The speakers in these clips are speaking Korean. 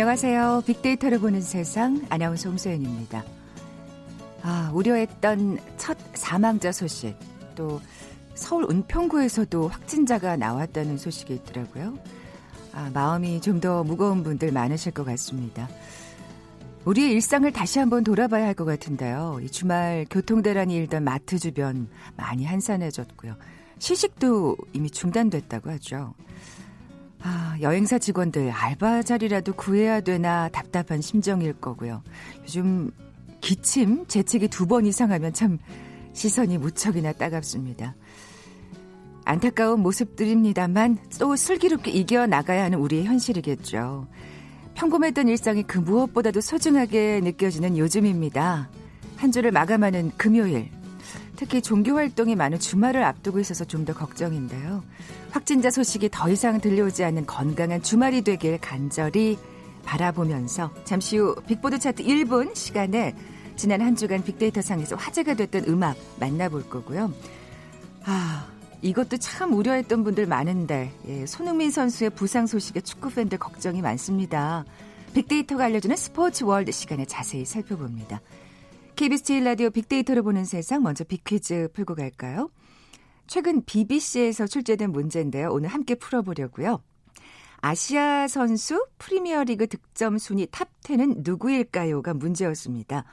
안녕하세요. 빅데이터를 보는 세상 아나운서 홍소연입니다. 아, 우려했던 첫 사망자 소식, 또 서울 은평구에서도 확진자가 나왔다는 소식이 있더라고요. 아, 마음이 좀 더 무거운 분들 많으실 것 같습니다. 우리의 일상을 다시 한번 돌아봐야 할 것 같은데요. 이 주말 교통대란이 일던 마트 주변 많이 한산해졌고요. 시식도 이미 중단됐다고 하죠. 아, 여행사 직원들 알바 자리라도 구해야 되나 답답한 심정일 거고요. 요즘 기침, 재채기 두 번 이상 하면 참 시선이 무척이나 따갑습니다. 안타까운 모습들입니다만 또 슬기롭게 이겨나가야 하는 우리의 현실이겠죠. 평범했던 일상이 그 무엇보다도 소중하게 느껴지는 요즘입니다. 한 주를 마감하는 금요일. 특히 종교 활동이 많은 주말을 앞두고 있어서 좀 더 걱정인데요. 확진자 소식이 더 이상 들려오지 않는 건강한 주말이 되길 간절히 바라보면서 잠시 후 빅보드 차트 1분 시간에 지난 한 주간 빅데이터 상에서 화제가 됐던 음악 만나볼 거고요. 아, 이것도 참 우려했던 분들 많은데 예, 손흥민 선수의 부상 소식에 축구 팬들 걱정이 많습니다. 빅데이터가 알려주는 스포츠 월드 시간에 자세히 살펴봅니다. KBS 제일 라디오 빅데이터를 보는 세상 먼저 빅퀴즈 풀고 갈까요? 최근 BBC에서 출제된 문제인데요. 오늘 함께 풀어보려고요. 아시아 선수 프리미어리그 득점 순위 top10은 누구일까요?가 문제였습니다.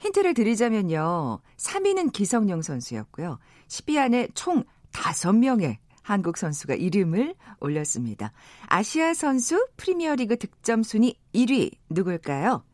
힌트를 드리자면요. 3위는 기성용 선수였고요. 10위 안에 총 5명의 한국 선수가 이름을 올렸습니다. 아시아 선수 프리미어리그 득점 순위 1위 누굴까요?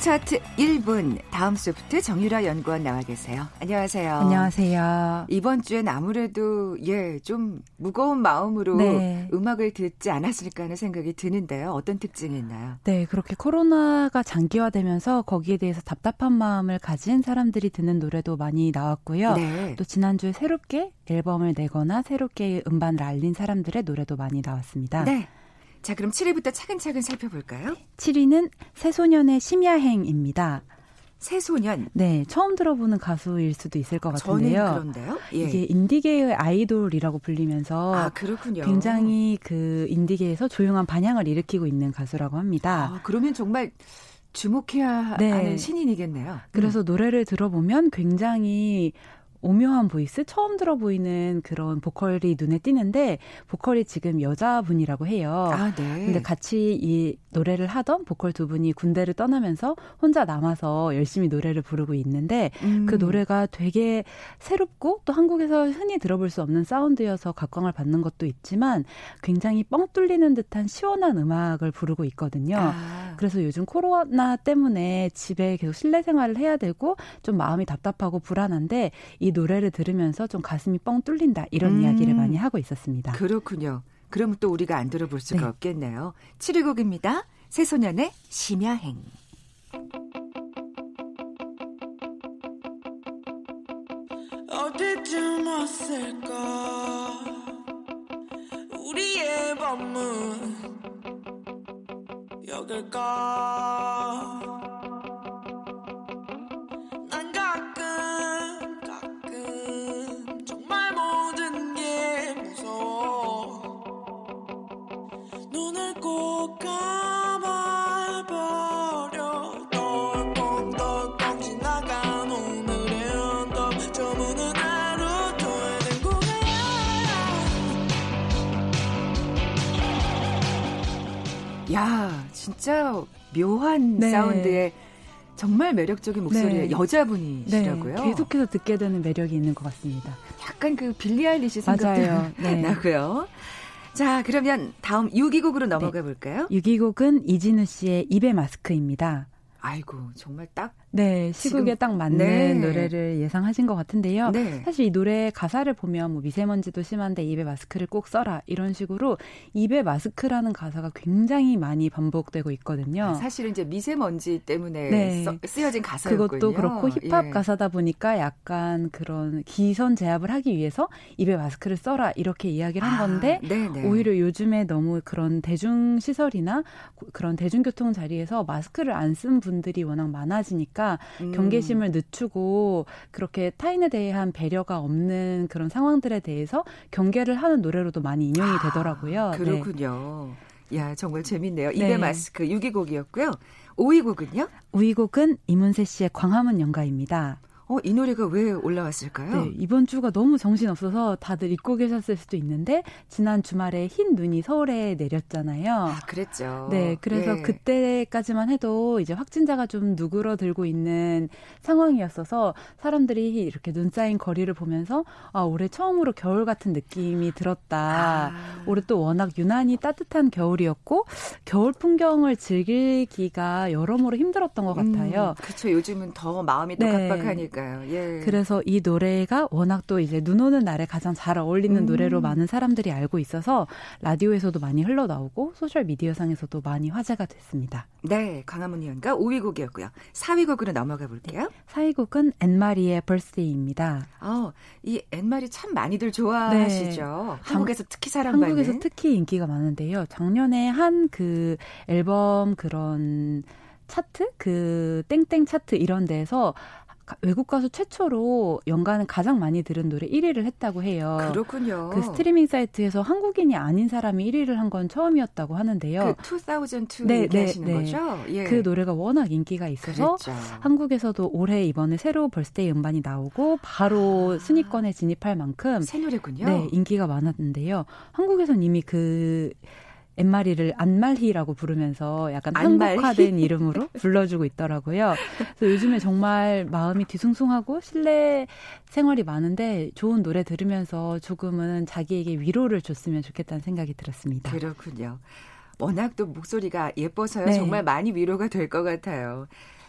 차트 1분 다음 소프트 정유라 연구원 나와 계세요. 안녕하세요. 안녕하세요. 이번 주엔 아무래도 예 좀 무거운 마음으로 네. 음악을 듣지 않았을까 하는 생각이 드는데요. 어떤 특징이 있나요? 네, 그렇게 코로나가 장기화되면서 거기에 대해서 답답한 마음을 가진 사람들이 듣는 노래도 많이 나왔고요. 네. 또 지난주에 새롭게 앨범을 내거나 새롭게 음반을 알린 사람들의 노래도 많이 나왔습니다. 네. 자, 그럼 7위부터 차근차근 살펴볼까요? 7위는 새소년의 심야행입니다. 새소년. 네, 처음 들어보는 가수일 수도 있을 것 같은데요. 저는 그런데요. 예. 이게 인디계의 아이돌이라고 불리면서 아, 그렇군요. 굉장히 그 인디계에서 조용한 반향을 일으키고 있는 가수라고 합니다. 아, 그러면 정말 주목해야 네. 하는 신인이겠네요. 그래서 음. 노래를 들어보면 굉장히 오묘한 보이스, 처음 들어 보이는 그런 보컬이 눈에 띄는데 보컬이 지금 여자분이라고 해요. 아, 네. 근데 같이 이 노래를 하던 보컬 두 분이 군대를 떠나면서 혼자 남아서 열심히 노래를 부르고 있는데 음. 그 노래가 되게 새롭고 또 한국에서 흔히 들어볼 수 없는 사운드여서 각광을 받는 것도 있지만 굉장히 뻥 뚫리는 듯한 시원한 음악을 부르고 있거든요. 아. 그래서 요즘 코로나 때문에 집에 계속 실내 생활을 해야 되고 좀 마음이 답답하고 불안한데 이 노래를 들으면서 좀 가슴이 뻥 뚫린다 이런 음. 이야기를 많이 하고 있었습니다. 그렇군요. 그럼 또 우리가 안 들어볼 수가 네. 없겠네요. 7위 곡입니다. 새소년의 심야행. 어디쯤 왔을까 우리의 밤은 여길까 진짜 묘한 네. 사운드의 정말 매력적인 목소리의 네. 여자분이시라고요. 네. 계속해서 듣게 되는 매력이 있는 것 같습니다. 약간 그 빌리 아일리시 생각도 네. 나고요. 자, 그러면 다음 6위곡으로 넘어가 볼까요? 6위곡은 이진우 씨의 입에 마스크입니다. 아이고, 정말 딱 네, 시국에 딱 맞는 네. 노래를 예상하신 것 같은데요. 네. 사실 이 노래 가사를 보면 뭐 미세먼지도 심한데 입에 마스크를 꼭 써라 이런 식으로 입에 마스크라는 가사가 굉장히 많이 반복되고 있거든요. 아, 사실은 이제 미세먼지 때문에 네. 써, 쓰여진 가사였군요. 그것도 그렇고 힙합 예. 가사다 보니까 약간 그런 기선 제압을 하기 위해서 입에 마스크를 써라 이렇게 이야기를 한 아, 건데 아, 오히려 요즘에 너무 그런 대중 시설이나 그런 대중교통 자리에서 마스크를 안쓴 분 들이 워낙 많아지니까 음. 경계심을 늦추고 그렇게 타인에 대한 배려가 없는 그런 상황들에 대해서 경계를 하는 노래로도 많이 인용이 아, 되더라고요. 네. 그렇군요. 네. 야, 정말 재밌네요. 입의 네. 마스크 6위 곡이었고요. 5위 곡은요? 5위 곡은 이문세 씨의 광화문 연가입니다. 어, 이 노래가 왜 올라왔을까요? 네, 이번 주가 너무 정신없어서 다들 잊고 계셨을 수도 있는데 지난 주말에 흰 눈이 서울에 내렸잖아요. 아, 그랬죠. 네, 그래서 예. 그때까지만 해도 이제 확진자가 좀 누그러들고 있는 상황이었어서 사람들이 이렇게 눈 쌓인 거리를 보면서 아, 올해 처음으로 겨울 같은 느낌이 들었다. 아. 올해 또 워낙 유난히 따뜻한 겨울이었고 겨울 풍경을 즐기기가 여러모로 힘들었던 것 같아요. 음, 그렇죠. 요즘은 더 마음이 또 네. 각박하니까. 그러니까요. 예. 그래서 이 노래가 워낙 또 이제 눈 오는 날에 가장 잘 어울리는 음. 노래로 많은 사람들이 알고 있어서 라디오에서도 많이 흘러나오고 소셜 미디어상에서도 많이 화제가 됐습니다. 네, 광화문 연가 5위 곡이었고요. 4위 곡으로 넘어가 볼게요. 4위 곡은 앤마리의 Birthday입니다. 어, 이 앤마리 참 많이들 좋아하시죠. 네. 한국에서 특히 사랑받는. 한국에서 특히 인기가 많은데요. 작년에 한 그 앨범 그런 차트 그 땡땡 차트 이런 데서 외국 가수 최초로 연간은 가장 많이 들은 노래 1위를 했다고 해요. 그렇군요. 그 스트리밍 사이트에서 한국인이 아닌 사람이 1위를 한 건 처음이었다고 하는데요. 그 2002 네, 네, 네. 거죠? 예. 그 노래가 워낙 인기가 있어서 그랬죠. 한국에서도 올해 이번에 새로 Birthday 음반이 나오고 바로 아. 순위권에 진입할 만큼 새 노래군요. 네, 인기가 많았는데요. 한국에선 이미 그 앤마리를 안말희라고 부르면서 약간 안말희? 한국화된 이름으로 불러주고 있더라고요. 그래서 요즘에 정말 마음이 뒤숭숭하고 실내 생활이 많은데 좋은 노래 들으면서 조금은 자기에게 위로를 줬으면 좋겠다는 생각이 들었습니다. 그렇군요. 워낙 또 목소리가 예뻐서요. 네. 정말 많이 위로가 될 것 같아요.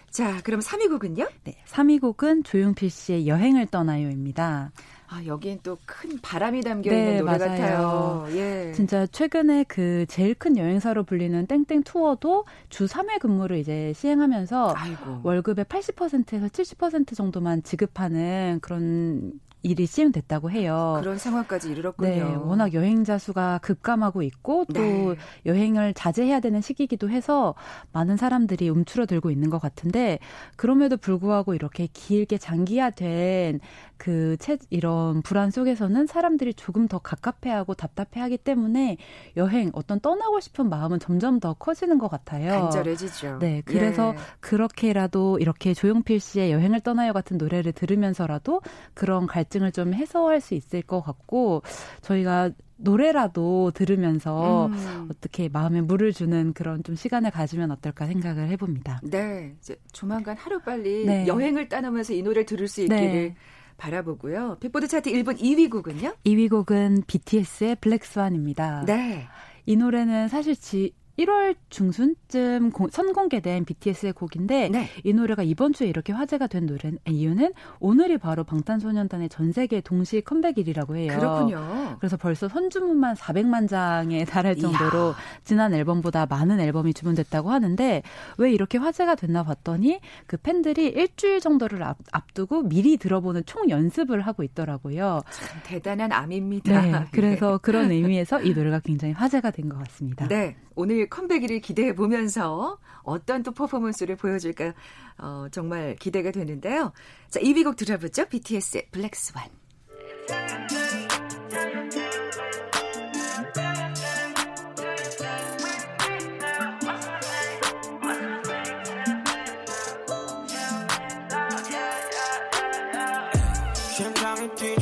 자, 그럼 3위 곡은요? 네, 3위 곡은 조용필 씨의 여행을 떠나요입니다. 아, 여기엔 또 큰 바람이 담겨 있는 네, 노래 맞아요. 같아요. 예. 진짜 최근에 그 제일 큰 여행사로 불리는 땡땡 투어도 주 3회 근무를 이제 시행하면서 아이고. 월급의 80%에서 70% 정도만 지급하는 그런 일이 시행됐다고 해요. 그런 상황까지 이르렀군요. 네, 워낙 여행자 수가 급감하고 있고 또 네. 여행을 자제해야 되는 시기이기도 해서 많은 사람들이 움츠러들고 있는 것 같은데 그럼에도 불구하고 이렇게 길게 장기화된 그 체, 이런 불안 속에서는 사람들이 조금 더 갑갑해하고 답답해하기 때문에 여행 어떤 떠나고 싶은 마음은 점점 더 커지는 것 같아요. 간절해지죠. 네, 그래서 예. 그렇게라도 이렇게 조용필 씨의 여행을 떠나요 같은 노래를 들으면서라도 그런 갈증을 좀 해소할 수 있을 것 같고 저희가 노래라도 들으면서 음. 어떻게 마음에 물을 주는 그런 좀 시간을 가지면 어떨까 생각을 해봅니다. 네, 이제 조만간 하루 빨리 네. 여행을 떠나면서 이 노래 들을 수 있기를. 네. 바라보고요. 빅보드 차트 1번 2위 곡은요? 2위 곡은 BTS의 블랙스완입니다. 네. 이 노래는 사실 지, 1월 중순쯤 공, 선공개된 BTS의 곡인데 네. 이 노래가 이번 주에 이렇게 화제가 된 노래 이유는 오늘이 바로 방탄소년단의 전 세계 동시 컴백일이라고 해요. 그렇군요. 그래서 벌써 선주문만 400만 장에 달할 정도로 이야. 지난 앨범보다 많은 앨범이 주문됐다고 하는데 왜 이렇게 화제가 됐나 봤더니 그 팬들이 일주일 정도를 앞, 앞두고 미리 들어보는 총 연습을 하고 있더라고요. 참 대단한 암입니다. 네, 그래서 그런 의미에서 이 노래가 굉장히 화제가 된 것 같습니다. 네. 오늘 컴백일을 기대해 보면서 어떤 또 퍼포먼스를 보여줄까 어, 정말 기대가 되는데요. 자, 2위 곡 들어보죠. BTS의 블랙스완. 어쩜 이렇게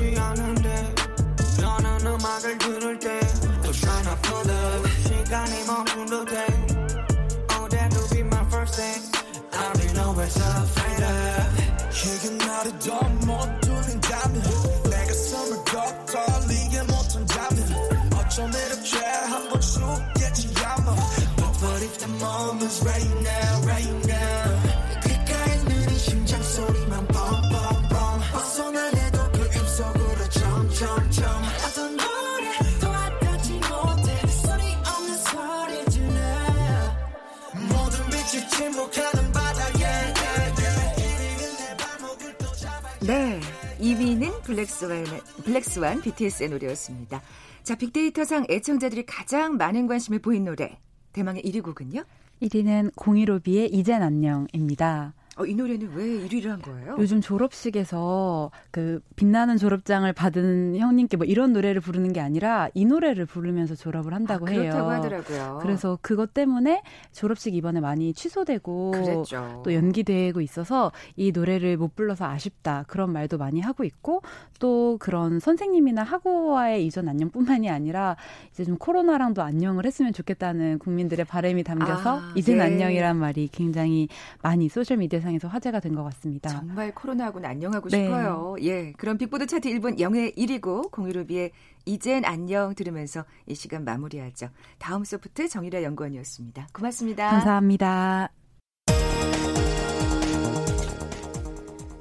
네. 2위는 블랙스완, 블랙스완 BTS의 노래였습니다. 자, 빅데이터상 애청자들이 가장 많은 관심을 보인 노래. 대망의 1위 곡은요? 1위는 015B의 이젠 안녕입니다. 어, 이 노래는 왜 1위를 한 거예요? 요즘 졸업식에서 그 빛나는 졸업장을 받은 형님께 뭐 이런 노래를 부르는 게 아니라 이 노래를 부르면서 졸업을 한다고 아, 해요. 그렇다고 하더라고요. 그래서 그것 때문에 졸업식 이번에 많이 취소되고 그랬죠. 또 연기되고 있어서 이 노래를 못 불러서 아쉽다 그런 말도 많이 하고 있고 또 그런 선생님이나 학우와의 이전 안녕뿐만이 아니라 이제 좀 코로나랑도 안녕을 했으면 좋겠다는 국민들의 바람이 담겨서 아, 이젠 네. 안녕이란 말이 굉장히 많이 소셜 미디어 상 에서 화제가 된 것 같습니다. 정말 코로나하고는 안녕하고 네. 싶어요. 예. 그럼 빅보드 차트 1분 영예의 1위곡 공일오비의 이젠 안녕 들으면서 이 시간 마무리하죠. 다음 소프트 정일아 연구원이었습니다. 고맙습니다. 감사합니다.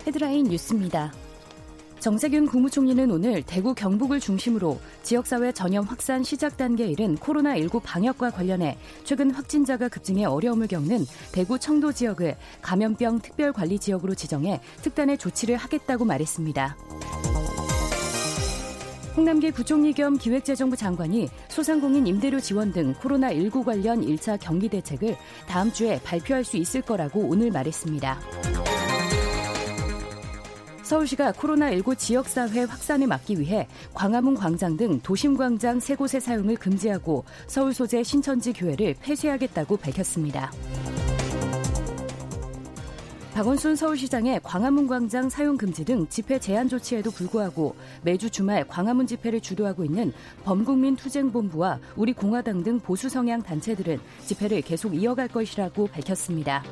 헤드라인 뉴스입니다. 정세균 국무총리는 오늘 대구 경북을 중심으로 지역사회 전염 확산 시작 단계에 이른 코로나19 방역과 관련해 최근 확진자가 급증해 어려움을 겪는 대구 청도 지역을 감염병 특별관리 지역으로 지정해 특단의 조치를 하겠다고 말했습니다. 홍남기 부총리 겸 기획재정부 장관이 소상공인 임대료 지원 등 코로나19 관련 1차 경기 대책을 다음 주에 발표할 수 있을 거라고 오늘 말했습니다. 서울시가 코로나19 지역사회 확산을 막기 위해 광화문 광장 등 도심광장 세 곳의 사용을 금지하고 서울 소재 신천지 교회를 폐쇄하겠다고 밝혔습니다. 박원순 서울시장의 광화문 광장 사용 금지 등 집회 제한 조치에도 불구하고 매주 주말 광화문 집회를 주도하고 있는 범국민 투쟁본부와 우리 공화당 등 보수 성향 단체들은 집회를 계속 이어갈 것이라고 밝혔습니다.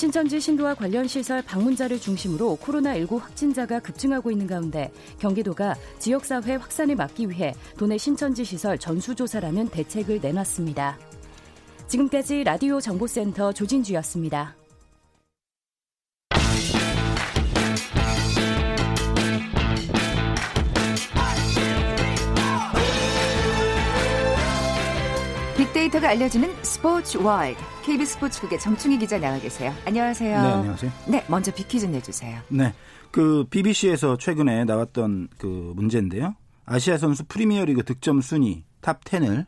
신천지 신도와 관련 시설 방문자를 중심으로 코로나19 확진자가 급증하고 있는 가운데 경기도가 지역사회 확산을 막기 위해 도내 신천지 시설 전수조사라는 대책을 내놨습니다. 지금까지 라디오 정보센터 조진주였습니다. 빅데이터가 알려주는 스포츠 와이드. KBS 스포츠국의 정충희 기자 나와 계세요. 안녕하세요. 네, 안녕하세요. 네, 먼저 빅퀴즈 내주세요. 네. 그 BBC에서 최근에 나왔던 그 문제인데요. 아시아 선수 프리미어리그 득점 순위 top 10을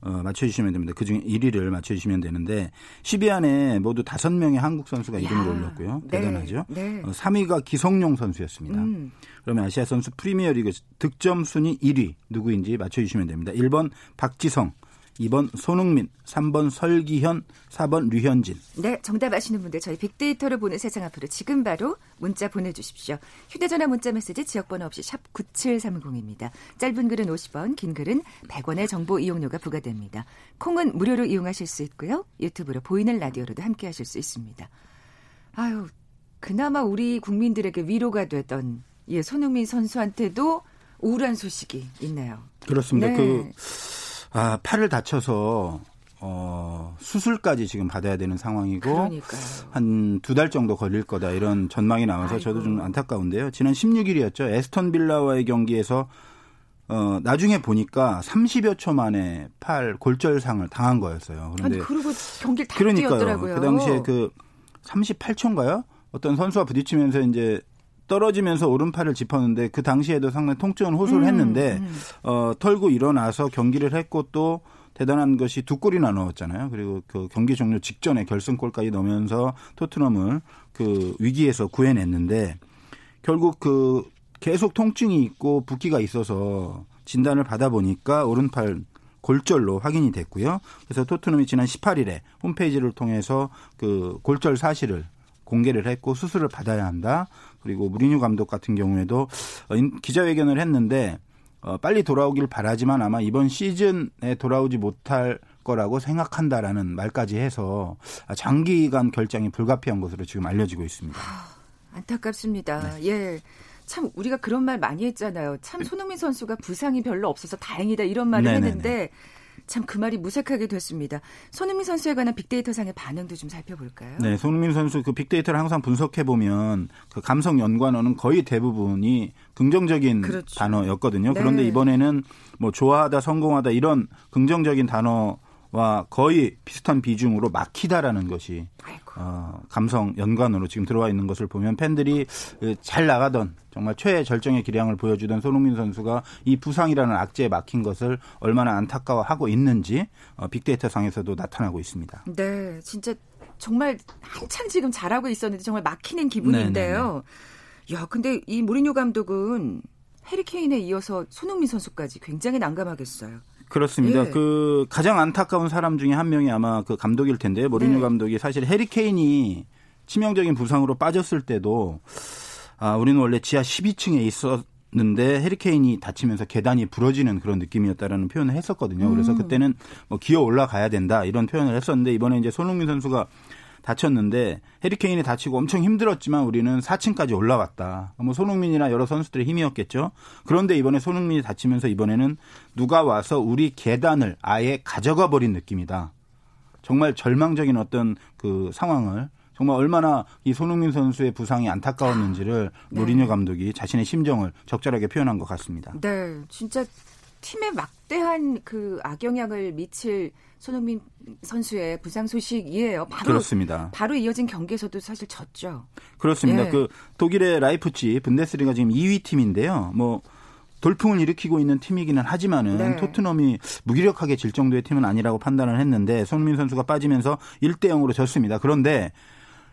어, 맞춰주시면 됩니다. 그 중에 1위를 맞춰주시면 되는데 10위 안에 모두 5명의 한국 선수가 이름을 야, 올렸고요. 네, 대단하죠. 네. 어, 3위가 기성용 선수였습니다. 음. 그러면 아시아 선수 프리미어리그 득점 순위 1위 누구인지 맞춰주시면 됩니다. 1번 박지성, 2번 손흥민, 3번 설기현, 4번 류현진. 네, 정답 아시는 분들 저희 빅데이터를 보는 세상 앞으로 지금 바로 문자 보내주십시오. 휴대전화 문자 메시지 지역번호 없이 샵 9730입니다. 짧은 글은 50원, 긴 글은 100원의 정보 이용료가 부과됩니다. 콩은 무료로 이용하실 수 있고요. 유튜브로 보이는 라디오로도 함께하실 수 있습니다. 아유, 그나마 우리 국민들에게 위로가 되던 예, 손흥민 선수한테도 우울한 소식이 있네요. 그렇습니다. 네. 그 아, 팔을 다쳐서 어, 수술까지 지금 받아야 되는 상황이고 한 두 달 정도 걸릴 거다 이런 전망이 나와서 아이고. 저도 좀 안타까운데요. 지난 16일이었죠. 에스턴 빌라와의 경기에서 어, 나중에 보니까 30여 초 만에 팔 골절상을 당한 거였어요. 그런데 아니, 그리고 경기를 다 그러니까요. 뛰었더라고요. 그 당시에 그 38초인가요? 어떤 선수와 부딪히면서 이제 떨어지면서 오른팔을 짚었는데 그 당시에도 상당히 통증을 호소를 음, 했는데 음, 음. 어, 털고 일어나서 경기를 했고 또 대단한 것이 두 골이나 넣었잖아요. 그리고 그 경기 종료 직전에 결승골까지 넣으면서 토트넘을 그 위기에서 구해냈는데 결국 그 계속 통증이 있고 붓기가 있어서 진단을 받아보니까 오른팔 골절로 확인이 됐고요. 그래서 토트넘이 지난 18일에 홈페이지를 통해서 그 골절 사실을 공개를 했고 수술을 받아야 한다. 그리고 무리뉴 감독 같은 경우에도 어, 기자회견을 했는데 어, 빨리 돌아오길 바라지만 아마 이번 시즌에 돌아오지 못할 거라고 생각한다라는 말까지 해서 장기간 결장이 불가피한 것으로 지금 알려지고 있습니다. 안타깝습니다. 네. 예. 참 우리가 그런 말 많이 했잖아요. 참 손흥민 선수가 부상이 별로 없어서 다행이다 이런 말을 네네네. 했는데 참 그 말이 무색하게 됐습니다. 손흥민 선수에 관한 빅데이터 상의 반응도 좀 살펴볼까요? 네, 손흥민 선수 그 빅데이터를 항상 분석해 보면 그 감성 연관어는 거의 대부분이 긍정적인 그렇죠. 단어였거든요. 네. 그런데 이번에는 뭐 좋아하다, 성공하다 이런 긍정적인 단어 와 거의 비슷한 비중으로 막히다라는 것이 어, 감성 연관으로 지금 들어와 있는 것을 보면 팬들이 그잘 나가던 정말 최절정의 기량을 보여주던 손흥민 선수가 이 부상이라는 악재에 막힌 것을 얼마나 안타까워하고 있는지 어, 빅데이터 상에서도 나타나고 있습니다. 네, 진짜 정말 한창 지금 잘하고 있었는데 정말 막히는 기분인데요. 네네네. 야, 근데 이 모리뉴 감독은 해리케인에 이어서 손흥민 선수까지 굉장히 난감하겠어요. 그렇습니다. 예. 그 가장 안타까운 사람 중에 한 명이 아마 그 감독일 텐데 모리뉴 네. 감독이 사실 해리 케인이 치명적인 부상으로 빠졌을 때도 아 우리는 원래 지하 12층에 있었는데 해리케인이 다치면서 계단이 부러지는 그런 느낌이었다라는 표현을 했었거든요. 그래서 음. 그때는 뭐 기어 올라가야 된다 이런 표현을 했었는데 이번에 이제 손흥민 선수가 다쳤는데 해리케인이 다치고 엄청 힘들었지만 우리는 4층까지 올라왔다. 뭐 손흥민이나 여러 선수들의 힘이었겠죠. 그런데 이번에 손흥민이 다치면서 이번에는 누가 와서 우리 계단을 아예 가져가 버린 느낌이다. 정말 절망적인 어떤 그 상황을 정말 얼마나 이 손흥민 선수의 부상이 안타까웠는지를 네. 모리뉴 감독이 자신의 심정을 적절하게 표현한 것 같습니다. 네, 진짜 팀에 막대한 그 악영향을 미칠 손흥민 선수의 부상 소식이에요. 바로 그렇습니다. 바로 이어진 경기에서도 사실 졌죠. 그렇습니다. 예. 그 독일의 라이프치 분데스리가 지금 2위 팀인데요. 뭐 돌풍을 일으키고 있는 팀이기는 하지만은 네. 토트넘이 무기력하게 질 정도의 팀은 아니라고 판단을 했는데 손흥민 선수가 빠지면서 1대 0으로 졌습니다. 그런데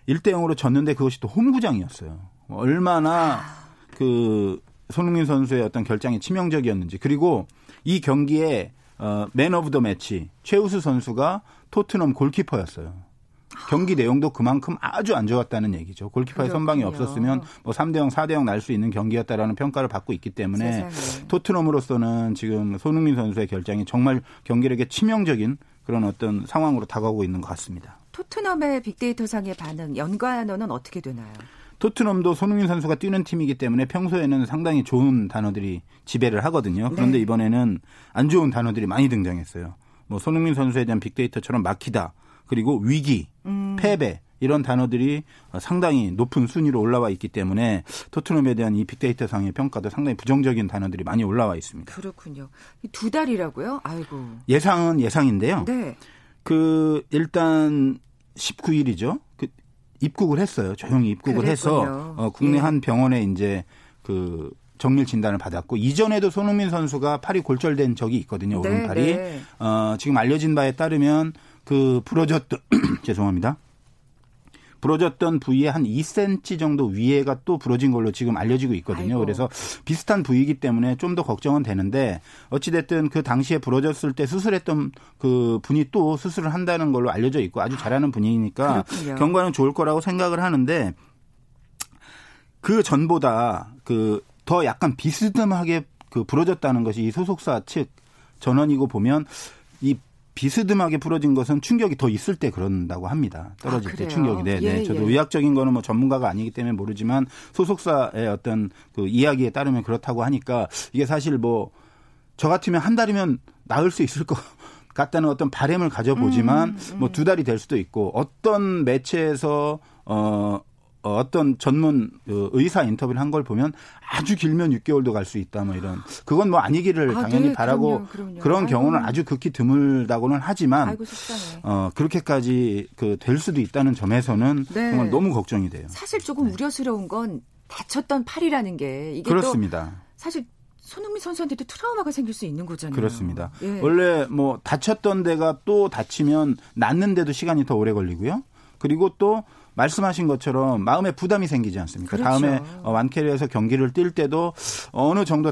1대 0으로 졌는데 그것이 또 홈구장이었어요. 얼마나 아. 그 손흥민 선수의 어떤 결장이 치명적이었는지 그리고 이 경기에 어, man of the match 최우수 선수가 토트넘 골키퍼였어요. 경기 내용도 그만큼 아주 안 좋았다는 얘기죠. 골키퍼의 그렇군요. 선방이 없었으면 뭐 3대 0, 4대 0 날 수 있는 경기였다라는 평가를 받고 있기 때문에 세상에. 토트넘으로서는 지금 손흥민 선수의 결장이 정말 경기력에 치명적인 그런 어떤 상황으로 다가오고 있는 것 같습니다. 토트넘의 빅데이터 상의 반응 연관어는 어떻게 되나요? 토트넘도 손흥민 선수가 뛰는 팀이기 때문에 평소에는 상당히 좋은 단어들이 지배를 하거든요. 그런데 네. 이번에는 안 좋은 단어들이 많이 등장했어요. 뭐 손흥민 선수에 대한 빅데이터처럼 막히다. 그리고 위기, 음. 패배 이런 단어들이 상당히 높은 순위로 올라와 있기 때문에 토트넘에 대한 이 빅데이터 상의 평가도 상당히 부정적인 단어들이 많이 올라와 있습니다. 그렇군요. 두 달이라고요? 아이고. 예상은 예상인데요. 네. 그 일단 19일이죠. 그 입국을 했어요. 조용히 입국을 그랬군요. 해서 어, 국내 예. 한 병원에 이제 그 정밀 진단을 받았고 이전에도 손흥민 선수가 팔이 골절된 적이 있거든요. 네, 오른팔이. 네. 어, 지금 알려진 바에 따르면 그 부러졌던 죄송합니다. 부러졌던 부위에 한 2cm 정도 위에가 또 부러진 걸로 지금 알려지고 있거든요. 아이고. 그래서 비슷한 부위이기 때문에 좀 더 걱정은 되는데 어찌됐든 그 당시에 부러졌을 때 수술했던 그 분이 또 수술을 한다는 걸로 알려져 있고 아주 잘하는 분이니까 그렇군요. 경과는 좋을 거라고 생각을 하는데 그 전보다 그 더 약간 비스듬하게 그 부러졌다는 것이 이 소속사 측 전원이고 보면 이 비스듬하게 부러진 것은 충격이 더 있을 때 그런다고 합니다. 떨어질 아, 때 충격이. 네, 네. 예, 저도 예. 의학적인 거는 뭐 전문가가 아니기 때문에 모르지만 소속사의 어떤 그 이야기에 따르면 그렇다고 하니까 이게 사실 뭐 저 같으면 한 달이면 나을 수 있을 것 같다는 어떤 바램을 가져보지만 음, 음. 뭐두 달이 될 수도 있고 어떤 매체에서 어 어, 어떤 전문 그 의사 인터뷰를 한 걸 보면 아주 길면 6개월도 갈 수 있다 뭐 이런 그건 뭐 아니기를 아, 당연히 네, 바라고 그럼요, 그럼요. 그런 아이고. 경우는 아주 극히 드물다고는 하지만 아이고, 어 그렇게까지 그 될 수도 있다는 점에서는 네. 정말 너무 걱정이 돼요. 사실 조금 네. 우려스러운 건 다쳤던 팔이라는 게 이게 그렇습니다. 사실 손흥민 선수한테도 트라우마가 생길 수 있는 거잖아요. 그렇습니다. 예. 원래 뭐 다쳤던 데가 또 다치면 낫는데도 시간이 더 오래 걸리고요. 그리고 또 말씀하신 것처럼 마음에 부담이 생기지 않습니까? 그렇죠. 다음에 어, 완캐리에서 경기를 뛸 때도 어느 정도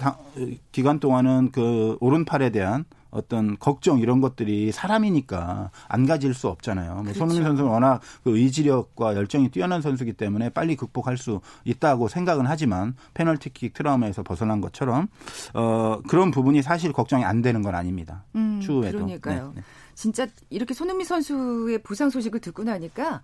기간 동안은 그 오른팔에 대한 어떤 걱정 이런 것들이 사람이니까 안 가질 수 없잖아요. 뭐 그렇죠. 손흥민 선수는 워낙 그 의지력과 열정이 뛰어난 선수기 때문에 빨리 극복할 수 있다고 생각은 하지만 페널티킥 트라우마에서 벗어난 것처럼 어 그런 부분이 사실 걱정이 안 되는 건 아닙니다. 음, 추후에도. 그러니까요. 네, 네. 진짜 이렇게 손흥민 선수의 부상 소식을 듣고 나니까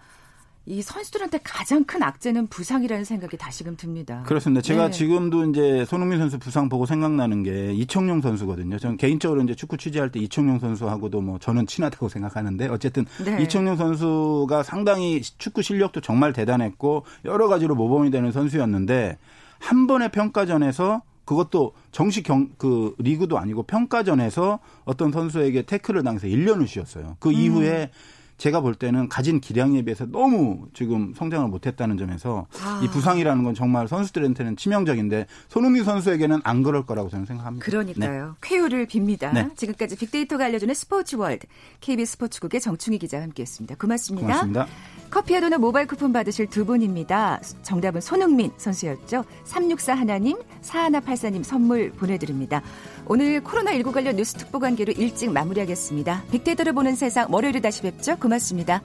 이 선수들한테 가장 큰 악재는 부상이라는 생각이 다시금 듭니다. 그렇습니다. 제가 네. 지금도 이제 손흥민 선수 부상 보고 생각나는 게 이청용 선수거든요. 저는 개인적으로 이제 축구 취재할 때 이청용 선수하고도 뭐 저는 친하다고 생각하는데 어쨌든 네. 이청용 선수가 상당히 축구 실력도 정말 대단했고 여러 가지로 모범이 되는 선수였는데 한 번의 평가전에서 그것도 정식 경, 그 리그도 아니고 평가전에서 어떤 선수에게 태클을 당해서 1년을 쉬었어요. 그 음. 이후에 제가 볼 때는 가진 기량에 비해서 너무 지금 성장을 못했다는 점에서 아. 이 부상이라는 건 정말 선수들한테는 치명적인데 손흥민 선수에게는 안 그럴 거라고 저는 생각합니다. 그러니까요. 네. 쾌유를 빕니다. 네. 지금까지 빅데이터가 알려주는 스포츠 월드 KBS 스포츠국의 정충희 기자와 함께했습니다. 고맙습니다. 고맙습니다. 커피와 도넛 모바일 쿠폰 받으실 두 분입니다. 정답은 손흥민 선수였죠. 364 하나님, 4184님 선물 보내드립니다. 오늘 코로나19 관련 뉴스 특보 관계로 일찍 마무리하겠습니다. 빅데이터를 보는 세상 월요일에 다시 뵙죠. 고맙습니다.